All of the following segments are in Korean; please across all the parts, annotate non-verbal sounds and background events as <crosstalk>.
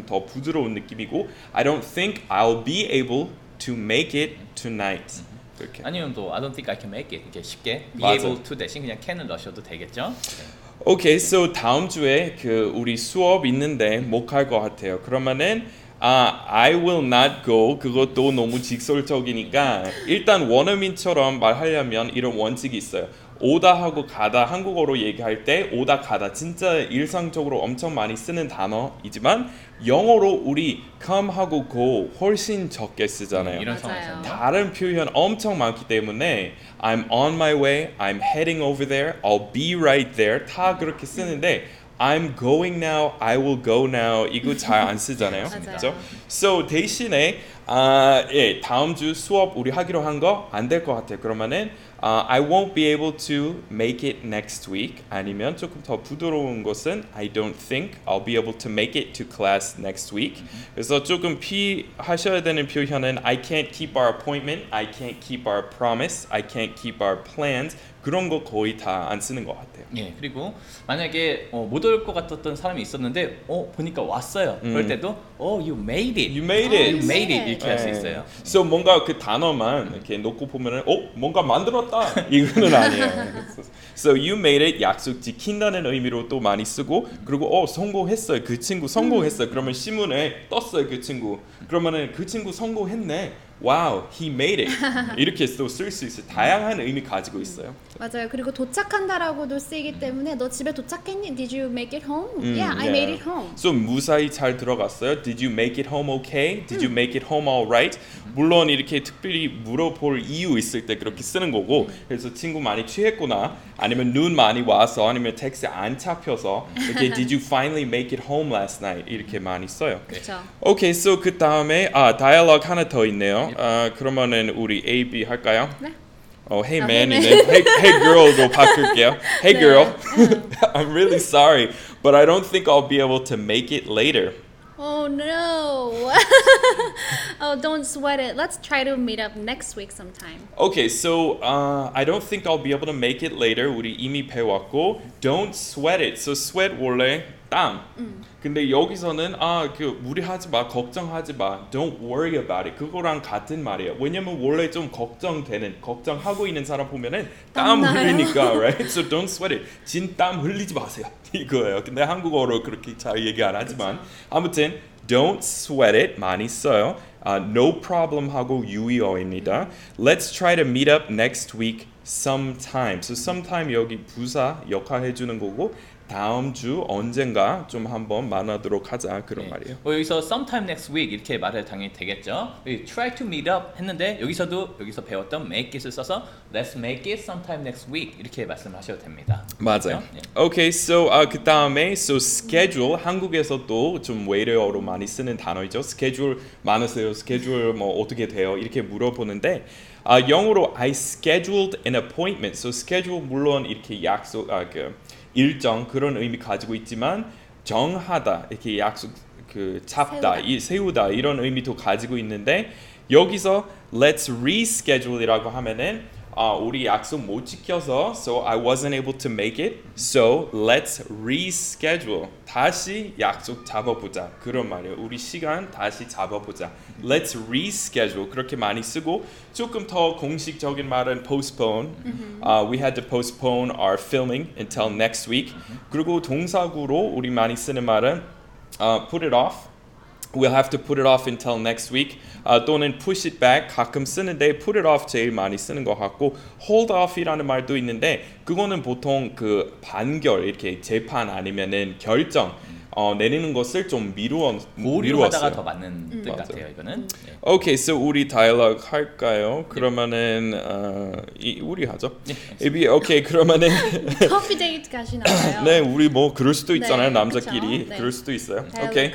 조금 더 부드러운 느낌이고 I don't think I'll be able to make it tonight. 그렇게. 아니면 또 I don't think I can make it 이렇게 쉽게 be 맞아. able to 대신 그냥 can을 넣으셔도 되겠죠. 오케이, so 다음 주에 그 우리 수업 있는데 못 갈 것 같아요. 그러면은 아, I will not go 그것도 너무 직설적이니까 일단 원어민처럼 말하려면 이런 원칙이 있어요. 오다 하고 가다 한국어로 얘기할 때 오다 가다 진짜 일상적으로 엄청 많이 쓰는 단어이지만 영어로 우리 come 하고 go 훨씬 적게 쓰잖아요. 이런 맞아요. 상황에서는 다른 표현 엄청 많기 때문에 I'm on my way, I'm heading over there, I'll be right there 다 그렇게 쓰는데 I'm going now, I will go now 이거 잘 안 쓰잖아요. <laughs> 그렇죠? So 대신에 아, 예, 다음 주 수업 우리 하기로 한 거 안 될 것 같아요. 그러면은 아, I won't be able to make it next week 아니면 조금 더 부드러운 것은 I don't think I'll be able to make it to class next week. 그래서 조금 피하셔야 되는 표현은 I can't keep our appointment, I can't keep our promise, I can't keep our plans 그런 거 거의 다 안 쓰는 것 같아요. 예 그리고 만약에 어, 못올 것 같았던 사람이 있었는데 어 보니까 왔어요. 그럴 음. 때도 oh you made it, You made it. you made it 이렇게 할수 네. 있어요. So 뭔가 그 단어만 이렇게 놓고 보면은 어 뭔가 만들었다 <laughs> 이거는 아니에요. So you made it 약속 지킨다는 의미로 또 많이 쓰고 그리고 어 성공했어요 그 친구 성공했어요 그러면 신문에 떴어요 그 친구 그러면은 그 친구 성공했네. Wow, he made it. 이렇게 또쓸수 있어요. 다양한 의미 가지고 있어요. 맞아요. 그리고 도착한다라고도 쓰이기 때문에 너 집에 도착했니? Did you make it home? 음, yeah, I yeah. made it home. So 무사히 잘 들어갔어요. Did you make it home okay? Did you make it home all right? 물론 이렇게 특별히 물어볼 이유 있을 때 그렇게 쓰는 거고 그래서 친구 많이 취했구나 아니면 눈 많이 와서 아니면 텍스트 안 잡혀서 이렇게 <laughs> Did you finally make it home last night? 이렇게 많이 써요. 그렇죠. 오케이, so 그 다음에 아 다이얼로그 하나 더 있네요. 아 그러면은 우리 A, B 할까요? 네. 어, hey 아, man이는 hey hey, hey girl로 바꿀게요. <laughs> Hey 네. girl, <laughs> I'm really sorry, but I don't think I'll be able to make it later. Oh no. <laughs> oh, don't sweat it. Let's try to meet up next week sometime. Okay, so uh, I don't think I'll be able to make it later. 우리 이미 배웠고, don't sweat it. So sweat 원래 땀. 근데 여기서는 아그 무리하지 마, 걱정하지 마. Don't worry about it. 그거랑 같은 말이에요. 왜냐면 원래 좀 걱정되는, 걱정하고 있는 사람 보면은 땀? 흘리니까, <laughs> right? So don't sweat it. 진 땀 흘리지 마세요. <laughs> 이거예요. 근데 한국어로 그렇게 잘 얘기 안 하지만 아무튼 don't sweat it 많이 써요. 아, no problem 하고 유의어입니다. Let's try to meet up next week sometime. So sometime 여기 부사 역할 해주는 거고 다음 주 언젠가 좀 한번 만나도록 하자 그런 네. 말이에요. 뭐 여기서 sometime next week 이렇게 말해도 당연히 되겠죠. 여기 try to meet up 했는데 여기서도 여기서 배웠던 make it을 써서 let's make it sometime next week 이렇게 말씀하셔도 됩니다. 맞아요. 네. Okay, so 아, 그 다음에 so schedule 한국에서도 좀 외래어로 많이 쓰는 단어이죠. schedule 많으세요? schedule 뭐 어떻게 돼요? 이렇게 물어보는데 아, 영어로 I scheduled an appointment. So schedule 물론 이렇게 약속 아 그 일정 그런 의미 가지고 있지만 정하다 이렇게 약속 그 잡다 세우다. 이 세우다 이런 의미도 가지고 있는데 여기서 let's reschedule이라고 하면은 아, 우리 약속 못 지켜서 so I wasn't able to make it. So let's reschedule. 다시 약속 잡아보자. 그런 말이에요. 우리 시간 다시 잡아보자. Let's reschedule. 그렇게 많이 쓰고 조금 더 공식적인 말은 postpone. Uh, we had to postpone our filming until next week. 그리고 동사구로 우리 많이 쓰는 말은 uh, put it off. We'll have to put it off until next week. 아, 또는 push it back 가끔 쓰는데 put it off 제일 많이 쓰는 것 같고 hold off이라는 말도 있는데 그거는 보통 그 판결 이렇게 재판 아니면은 결정 어, 내리는 것을 좀 미루어 미루었어요. 더 맞는 뜻 맞아요. 같아요. 이거는. 네. 오케이, so 우리 다이얼로그 할까요? 그러면은 어, 이, 우리 하죠. 네, 이비 오케이 그러면은 커피 데이트 가시나 봐요. 네 우리 뭐 그럴 수도 있잖아요 네, 남자끼리 그쵸? 네. 그럴 수도 있어요. 오케이.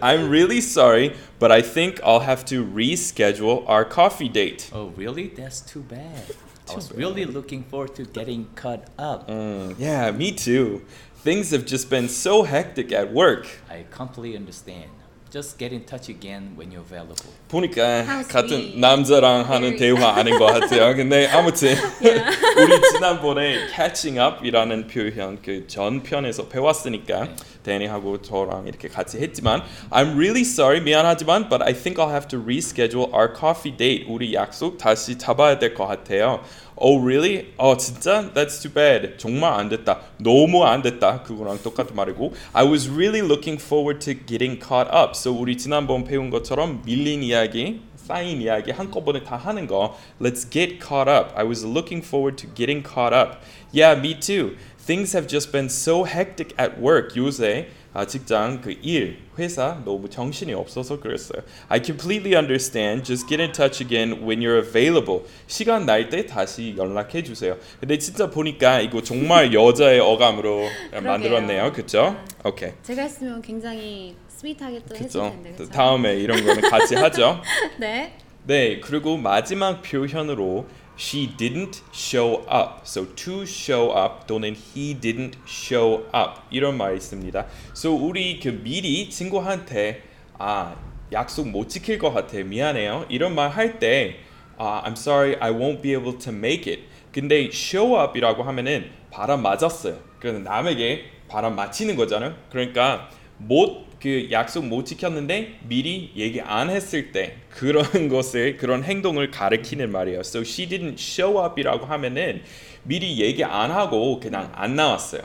I'm really sorry, but I think I'll have to reschedule our coffee date. Oh really? That's too bad. I was really looking forward to getting caught up. Mm, yeah, me too. Things have just been so hectic at work. I completely understand. Just get in touch again when you're available. 보니까 같은. 남자랑 하는. 대화 아닌 것 같아요. 근데 아무튼 우리 지난번에 catching up이라는 표현 그 전편에서 배웠으니까 데니하고 저랑 이렇게 같이 했지만 I'm really sorry 미안하지만 but I think I'll have to reschedule our coffee date. 우리 약속 다시 잡아야 될 것 같아요. Oh really? 어 진짜? That's too bad. 정말 안 됐다. 너무 안 됐다. 그거랑 똑같은 말이고 I was really looking forward to getting caught up. So 우리 지난번 배운 것처럼 밀린 이야기 쌓인 이야기 한꺼번에 다 하는 거 Let's get caught up. I was looking forward to getting caught up. Yeah, me too. Things have just been so hectic at work. 요새 아, 직장 그 일, 회사 너무 정신이 없어서 그랬어요. I completely understand. Just get in touch again when you're available. 시간 날 때 다시 연락해 주세요. 근데 진짜 보니까 이거 정말 <laughs> 여자의 어감으로 만들었네요. 그렇죠? 오케이. 제가 했으면 굉장히 스윗하게 또 해줄. 텐데. 그쵸? 다음에 이런 거는 같이 하죠. <laughs> 네. 네, 그리고 마지막 표현으로 she didn't show up. So to show up 또는 he didn't show up 이런 말이 있습니다. So 우리 그 미리 친구한테 아 약속 못 지킬 것 같아 미안해요 이런 말 할 때 아, I'm sorry I won't be able to make it. 근데 show up이라고 하면은 바람 맞았어요. 그래서 남에게 바람 맞히는 거잖아요. 그러니까 못 그 약속 못 지켰는데 미리 얘기 안 했을 때 그런 것을 그런 행동을 가리키는 말이에요. So she didn't show up이라고 하면은 미리 얘기 안 하고 그냥 안 나왔어요.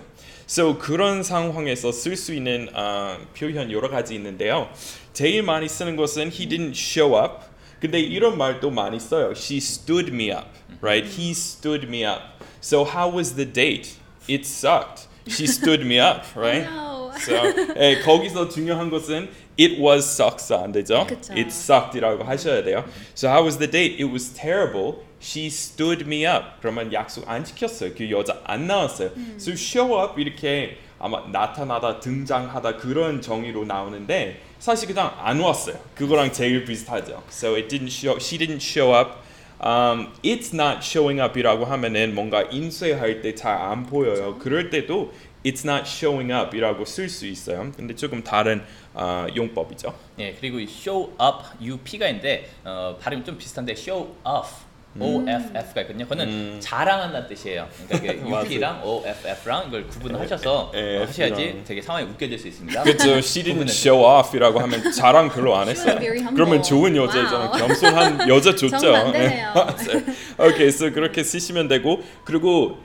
So 그런 상황에서 쓸 수 있는 어, 표현 여러 가지 있는데요. 제일 많이 쓰는 것은 he didn't show up. 근데 이런 말도 많이 써요. She stood me up, right? He stood me up. So how was the date? It sucked. She stood me up, right? So, 예, 거기서 중요한 것은 it was sucks 안 되죠? 그쵸. It sucked이라고 하셔야 돼요. So how was the date? It was terrible. She stood me up. 그러면 약속 안 지켰어요. 그 여자 안 나왔어요. So show up 이렇게 아마 나타나다 등장하다 그런 정의로 나오는데 사실 그냥 안 왔어요. 그거랑 제일 비슷하죠. So it didn't show. She didn't show up. Um, it's not showing up이라고 하면은 뭔가 인쇄할 때 잘 안 보여요. 그럴 때도 it's not showing up이라고 쓸 수 있어요. 근데 조금 다른 어, 용법이죠. 예, 그리고 이 show up, up가 있는데 어, 발음이 좀 비슷한데 show off, OFF가 있거든요. 그거는 자랑한다는 뜻이에요. 그러니까. UP랑 <laughs> OFF랑 이걸 구분하셔서 예, 어, 하셔야지. 되게 상황이 웃겨질 수 있습니다. 그렇죠. She didn't show off이라고 하면 자랑 별로 안 했어요. 그러면 좋은 여자잖아요. 겸손한 여자 <laughs> 좋죠. <laughs> 맞아요. 오케이, so 그렇게 쓰시면 되고 그리고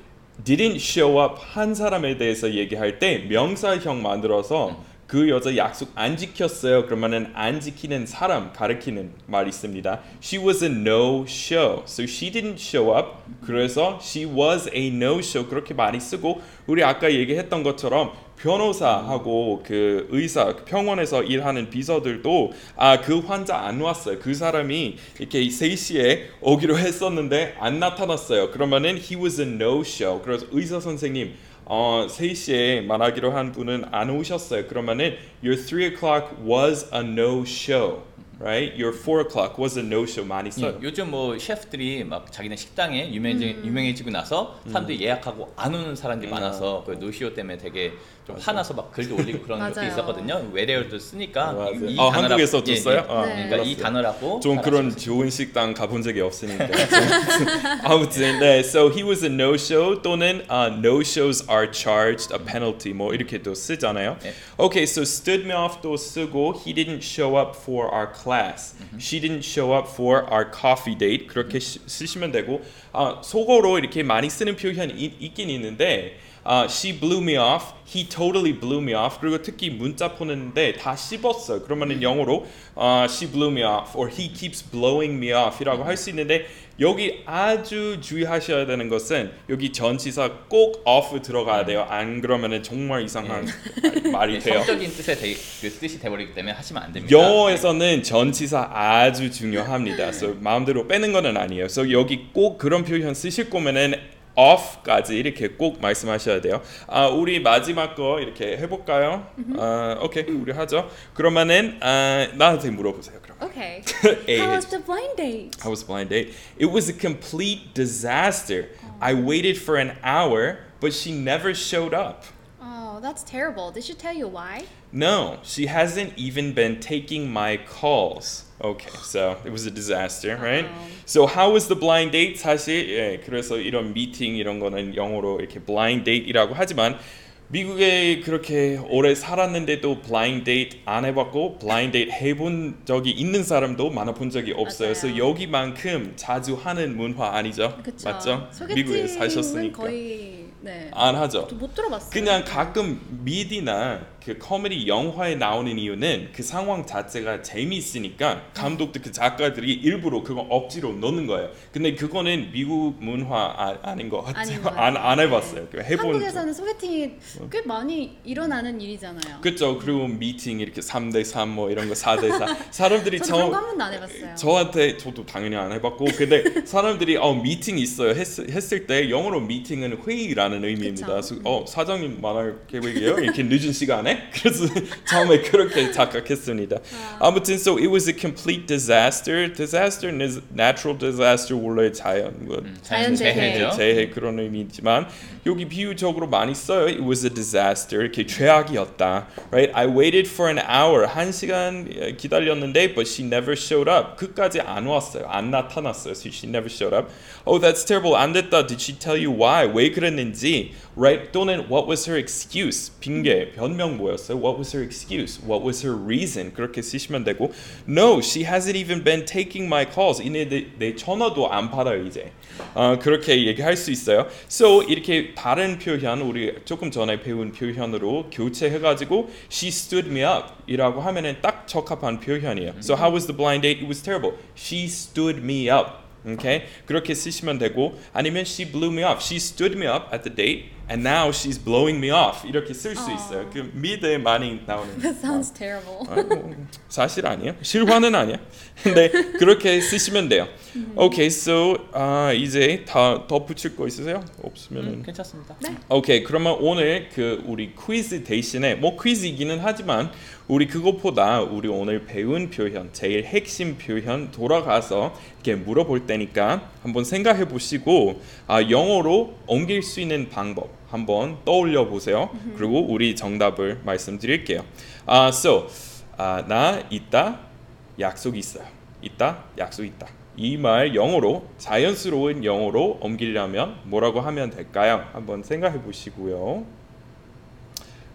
didn't show up 한 사람에 대해서 얘기할 때 명사형 만들어서 그 여자 약속 안 지켰어요. 그러면은 안 지키는 사람 가리키는 말이 있습니다. She was a no show. So she didn't show up. 그래서 she was a no show. 그렇게 많이 쓰고 우리 아까 얘기했던 것처럼 변호사하고 그 의사 그 병원에서 일하는 비서들도 아 그 환자 안 왔어요. 그 사람이 이렇게 3시에 오기로 했었는데 안 나타났어요. 그러면은 he was a no show. 그래서 의사 선생님 어 3시에 말하기로 한 분은 안 오셨어요. 그러면은 your 3 o'clock was a no show. Right? Your 4 o'clock was a no show 많이 써요. 예, 요즘 뭐 셰프들이 막 자기네 식당에 유명해지, 유명해지고 나서 사람들이 예약하고 안 오는 사람들이 음. 많아서 그 노쇼 때문에 되게 좀 화나서 막 글도 올리고 그런 적도 맞아요. 있었거든요. 외래어도 쓰니까 맞아요. 이, 이 아, 한국에서도 예? 예. 아, 네. 그러니까 이 몰랐어요. 단어라고 좀잘 그런 좋은 식당 가본 적이 없으니까 <laughs> 아무튼 네, so he was a no show 또는 uh, no shows are charged a penalty 뭐 이렇게도 쓰잖아요. 네. Okay, so stood me off도 쓰고 he didn't show up for our class, she didn't show up for our coffee date 그렇게 시, 쓰시면 되고 아, 속어로 이렇게 많이 쓰는 표현이 있, 있긴 있는데. 아, she blew me off. He totally blew me off. 그리고 특히 문자 보냈는데 다 씹었어요. 그러면은 영어로 아, she blew me off or he keeps blowing me off이라고 할 수 있는데 여기 아주 주의하셔야 되는 것은 여기 전치사 꼭 off 들어가야 돼요. 안 그러면은 정말 이상한 <laughs> 말이 예, 돼요. 성적인 뜻의 대, 그 뜻이 돼버리기 때문에 하시면 안 됩니다. 영어에서는 전치사 아주 중요합니다. So 마음대로 빼는 거는 아니에요. So 여기 꼭 그런 표현 쓰실 거면은 off까지 이렇게 꼭 말씀하셔야 돼요. 아 우리 마지막 거 이렇게 해볼까요? 아 오케이 우리 하죠. 그러면은 아, 나한테 물어보세요. 그럼. Okay. <laughs> A How 해줘. was the blind date? How was blind date? It was a complete disaster. I waited for an hour, but she never showed up. Oh, Oh, that's terrible. Did she tell you why? No, she hasn't even been taking my calls. Okay, so it was a disaster, right? Uh-oh. So how was the blind date? 사실 예, 그래서 이런 미팅 이런 거는 영어로 이렇게 blind date이라고 하지만 미국에 그렇게 오래 살았는데도 blind date 안 해봤고 blind date 해본 적이 있는 사람도 많아 본 적이 없어요. 그래서 여기만큼 자주 하는 문화 아니죠? 그쵸. 맞죠? 미국에 사셨으니까 거의 네. 안 하죠. 못 들어봤어요. 그냥 가끔 미디나 그 코미디 영화에 나오는 이유는 그 상황 자체가 재미있으니까 감독들 그 작가들이 일부러 그거 억지로 넣는 거예요. 근데 그거는 미국 문화 아, 아닌 것 같아요. 것 안, 같아요. 안 해봤어요. 그 해본 한국에서는 소개팅이 꽤 많이 일어나는 일이잖아요. 그죠. 그리고 미팅 이렇게 3대 3 뭐 이런 거 4대 4 <laughs> 사람들이 그런 저거한 번도 안 해봤어요. 저한테 저도 당연히 안 해봤고 근데 사람들이 어 미팅 있어요 했, 했을 때 영어로 미팅은 회의라는 의미입니다. 그래서 어 사장님 말할 계획이에요 이렇게 늦은 시간에 <laughs> 그래서 처음에 그렇게 착각했습니다. 아무튼 so it was a complete disaster. Disaster는 is natural disaster 원래 자연 뭐 자연재해. 재해죠. 재해 그런 의미지만 여기 비유적으로 많이 써요. It was a disaster. 이렇게 최악이었다. Right? I waited for an hour. 한 시간 예, 기다렸는데 but she never showed up. 끝까지 안 왔어요. 안 나타났어요. So she never showed up. Oh, that's terrible. 안 됐다. Did she tell you why? 왜 그랬는지? Right? 또는 what was her excuse? 핑계, 변명 뭐였어요? What was her excuse? What was her reason? 그렇게 쓰시면 되고 No, she hasn't even been taking my calls. 이내 내, 내 전화도 안 받아요 이제. 어, 그렇게 얘기할 수 있어요. So 이렇게 다른 표현 우리 조금 전에 배운 표현으로 교체해가지고 she stood me up 이라고 하면은 딱 적합한 표현이에요. So how was the blind date? It was terrible. She stood me up. Okay? 그렇게 쓰시면 되고 아니면 she blew me off. She stood me up at the date and now she's blowing me off. 이렇게 쓸 수 있어요. 그 미드에 많이 나오는. That sounds terrible. 아, 뭐, 사실 아니에요. 실화는 아니야. 근데 그렇게 쓰시면 돼요. Okay, so 아, 이제 다 덧붙일 거 있으세요? 없으면은 음, 괜찮습니다. 오케이 그러면 오늘 그 우리 퀴즈 대신에 뭐 퀴즈이기는 하지만 우리 그것보다 우리 오늘 배운 표현 제일 핵심 표현 돌아가서 이렇게 물어볼 테니까 한번 생각해 보시고 아, 영어로 옮길 수 있는 방법 한번 떠올려 보세요. 그리고 우리 정답을 말씀드릴게요. 아, so 아, 나 이따 약속 있어요. 이따 약속 있다. 이 말 영어로 자연스러운 영어로 옮기려면 뭐라고 하면 될까요? 한번 생각해 보시고요.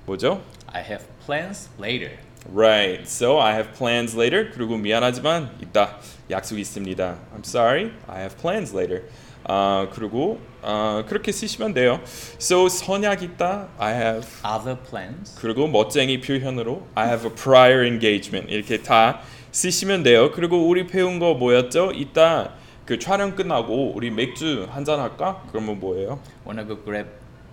뭐죠? I have plans later. Right. So I have plans later. 그리고 미안하지만 이따 약속 있습니다. I'm sorry. I have plans later. 아 그리고 아 그렇게 쓰시면 돼요. So 선약 있다. I have Other plans. 그리고 멋쟁이 표현으로 I have a prior engagement 이렇게 다 쓰시면 돼요. 그리고 우리 배운 거 뭐였죠? 이따 그 촬영 끝나고 우리 맥주 한 잔 할까? 그러면 뭐예요? Wanna go grab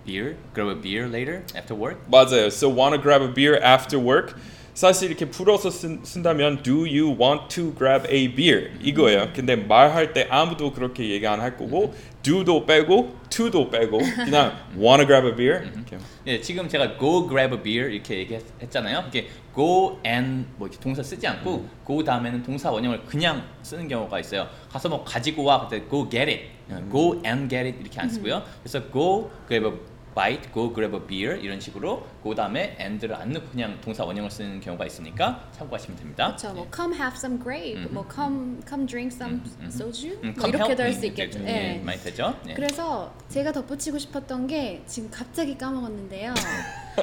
beer? Grab a beer later after work? 맞아요. So wanna grab a beer after work? 사실 이렇게 풀어서 쓴, 쓴다면 Do you want to grab a beer? 이거예요. 근데 말할 때 아무도 그렇게 얘기 안 할 거고 do도 빼고 to도 빼고 그냥 <laughs> wanna grab a beer? 이렇게. 예, 지금 제가 go grab a beer 이렇게 얘기했잖아요. 이게 go and 뭐 이렇게 동사 쓰지 않고 go 다음에는 동사 원형을 그냥 쓰는 경우가 있어요. 가서 뭐 가지고 와 그때 go get it, go and get it 이렇게 안 쓰고요. 그래서 go grab a bite, go grab a beer 이런 식으로 go 다음에 and를 안 넣고 그냥 동사 원형을 쓰는 경우가 있으니까 참고하시면 됩니다. 그렇죠. 뭐 come have some grape, 뭐 come come drink some soju, 음, 뭐 이렇게도 할 수 있겠죠. 예, 많이 되죠. 예. 그래서 제가 덧붙이고 싶었던 게 지금 갑자기 까먹었는데요.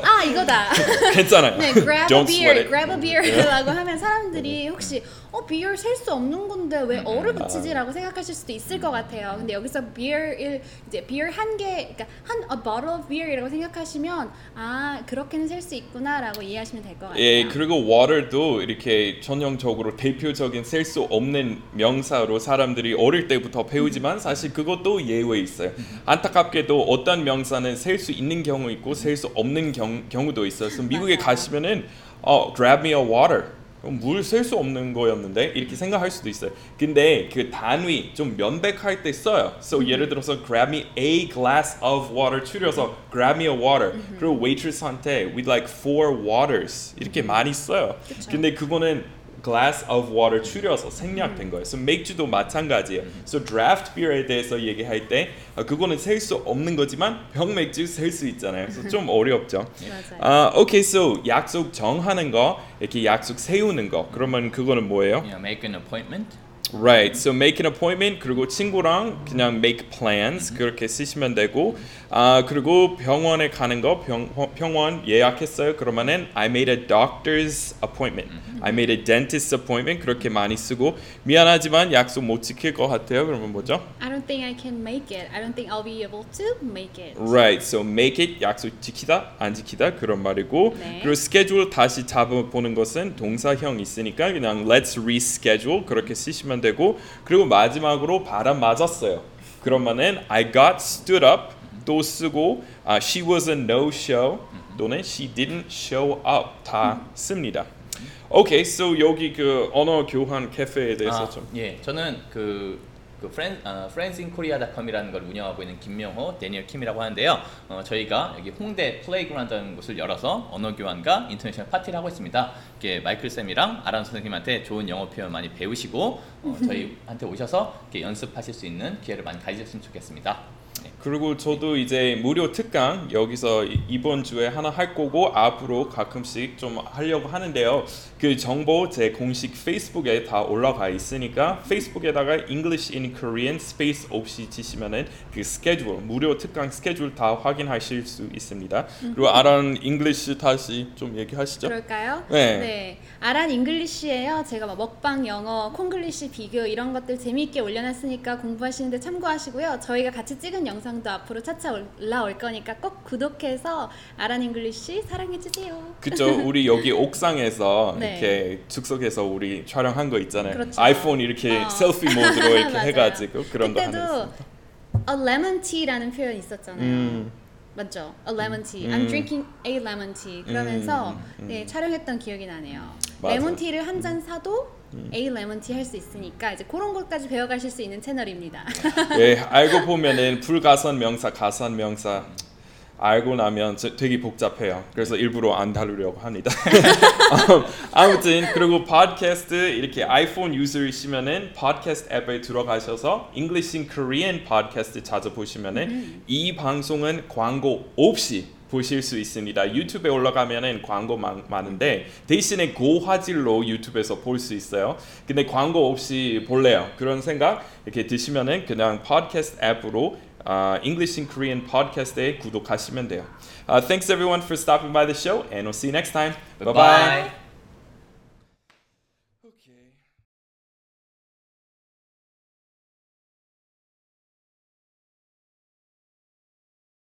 아 이거다. <laughs> 괜찮아요. 네, grab a beer, grab a beer라고 하면 사람들이 혹시 어 beer 셀 수 없는 건데 왜 어를 붙이지라고 생각하실 수도 있을 것 같아요. 근데 여기서 beer 이제 beer 한 개, 그러니까 한 a bottle of beer이라고 생각하시면 아 그렇게는 셀 수 있구나라고 이해하시면 될 것 같아요. 예, 그리고 water도 이렇게 전형적으로 대표적인 셀 수 없는 명사로 사람들이 어릴 때부터 배우지만 사실 그것도 예외 있어요. 안타깝게도 어떤 명사는 셀 수 있는 경우 있고 셀 수 없는 경, 경우도 있어요. 그래서 미국에. 가시면은 어, grab me a water. 물셀수 없는 거였는데 이렇게 생각할 수도 있어요. 근데 그 단위 좀 면백할 때 써요. So 예를 들어서 grab me a glass of water 줄여서 grab me a water. 그리고 waitress한테 we'd like four waters 이렇게 많이 써요. 근데 그거는 glass of water 줄여서 생략된 거예요. So 맥주도 마찬가지예요. So draft beer에 대해서 얘기할 때 아, 그거는 셀 수 없는 거지만 병 맥주 셀 수 있잖아요. 그래서 좀 <laughs> 어렵죠. 맞아요. 아, 오케이, so 약속 정하는 거, 이렇게 약속 세우는 거. 그러면 그거는 뭐예요? You know, make an appointment. Right. So make an appointment 그리고 친구랑 그냥 make plans 그렇게 쓰시면 되고 아 그리고 병원에 가는 거 병, 병원 예약했어요. 그러면은 I made a doctor's appointment. I made a dentist appointment 그렇게 많이 쓰고 미안하지만 약속 못 지킬 것 같아요. 그러면 뭐죠? I don't think I can make it. I don't think I'll be able to make it. Right. So make it 약속 지키다 안 지키다 그런 말이고 네. 그리고 schedule 다시 잡아보는 것은 동사형 있으니까 그냥 let's reschedule 그렇게 쓰시면 되고 그리고 마지막으로 바람 맞았어요. 그러면은 I got stood up 또 쓰고 아, she was a no show 또는 she didn't show up 다 씁니다. 오케이, so 여기 그 언어 교환 카페에 대해서 아, 좀 예, 저는 그, 그 friend, 어, friendsinkorea.com이라는 걸 운영하고 있는 김명호, 데니얼 킴이라고 하는데요. 어, 저희가 여기 홍대 Playground라는 곳을 열어서 언어 교환과 international 파티를 하고 있습니다. 이렇게 마이클 쌤이랑 아란 선생님한테 좋은 영어 표현 많이 배우시고 어, 저희한테 오셔서 이렇게 연습하실 수 있는 기회를 많이 가지셨으면 좋겠습니다. 네. 그리고 저도 이제 무료 특강 여기서 이- 이번 주에 하나 할 거고 앞으로 가끔씩 좀 하려고 하는데요. 그 정보 제 공식 페이스북에 다 올라가 있으니까 페이스북에다가 English in Korean space 없이 치시면은 그 스케줄 무료 특강 스케줄 다 확인하실 수 있습니다. 그리고 아란 English 다시 좀 얘기하시죠. 그럴까요? 네. 아란 English예요. 제가 막 먹방 영어, 콩글리시 비교 이런 것들 재미있게 올려놨으니까 공부하시는데 참고하시고요. 저희가 같이 찍은 영상 도 앞으로 차차 올라올 거니까 꼭 구독해서 아란 English 사랑해주세요. 그쵸 우리 여기 <laughs> 옥상에서 네. 이렇게 즉석에서 우리 촬영한 거 있잖아요 그렇죠. 아이폰 이렇게 어. selfie 모드로 <laughs> 이렇게. 해가지고 그런 거 있습니다 a lemon tea라는 표현 있었잖아요. 음. 맞죠? A lemon tea. 음. I'm drinking a lemon tea. 그러면서 음, 음. 네, 촬영했던 기억이 나네요. 맞아요. 음. lemon tea를 한 잔 사도 a lemon tea 할 수 있으니까 이제 그런 것까지 배워가실 수 있는 채널입니다. 예 알고 보면은 불가선 명사 가선 명사 알고 나면 저- 되게 복잡해요 그래서 일부러 안 다루려고 합니다 <laughs> 음, 아무튼 그리고 팟캐스트 이렇게 아이폰 유저이시면은 팟캐스트 앱에 들어가셔서 English in Korean 팟캐스트 찾아보시면은 이 방송은 광고 없이 보실 수 있습니다. 유튜브에 올라가면은 광고 많, 많은데 대신에 고화질로 유튜브에서 볼 수 있어요. 근데 광고 없이 볼래요. 그런 생각 이렇게 드시면은 그냥 팟캐스트 앱으로 아, English in Korean 팟캐스트에 구독하시면 돼요. Uh, thanks everyone for stopping by the show and we'll see you next time. Bye bye. Bye.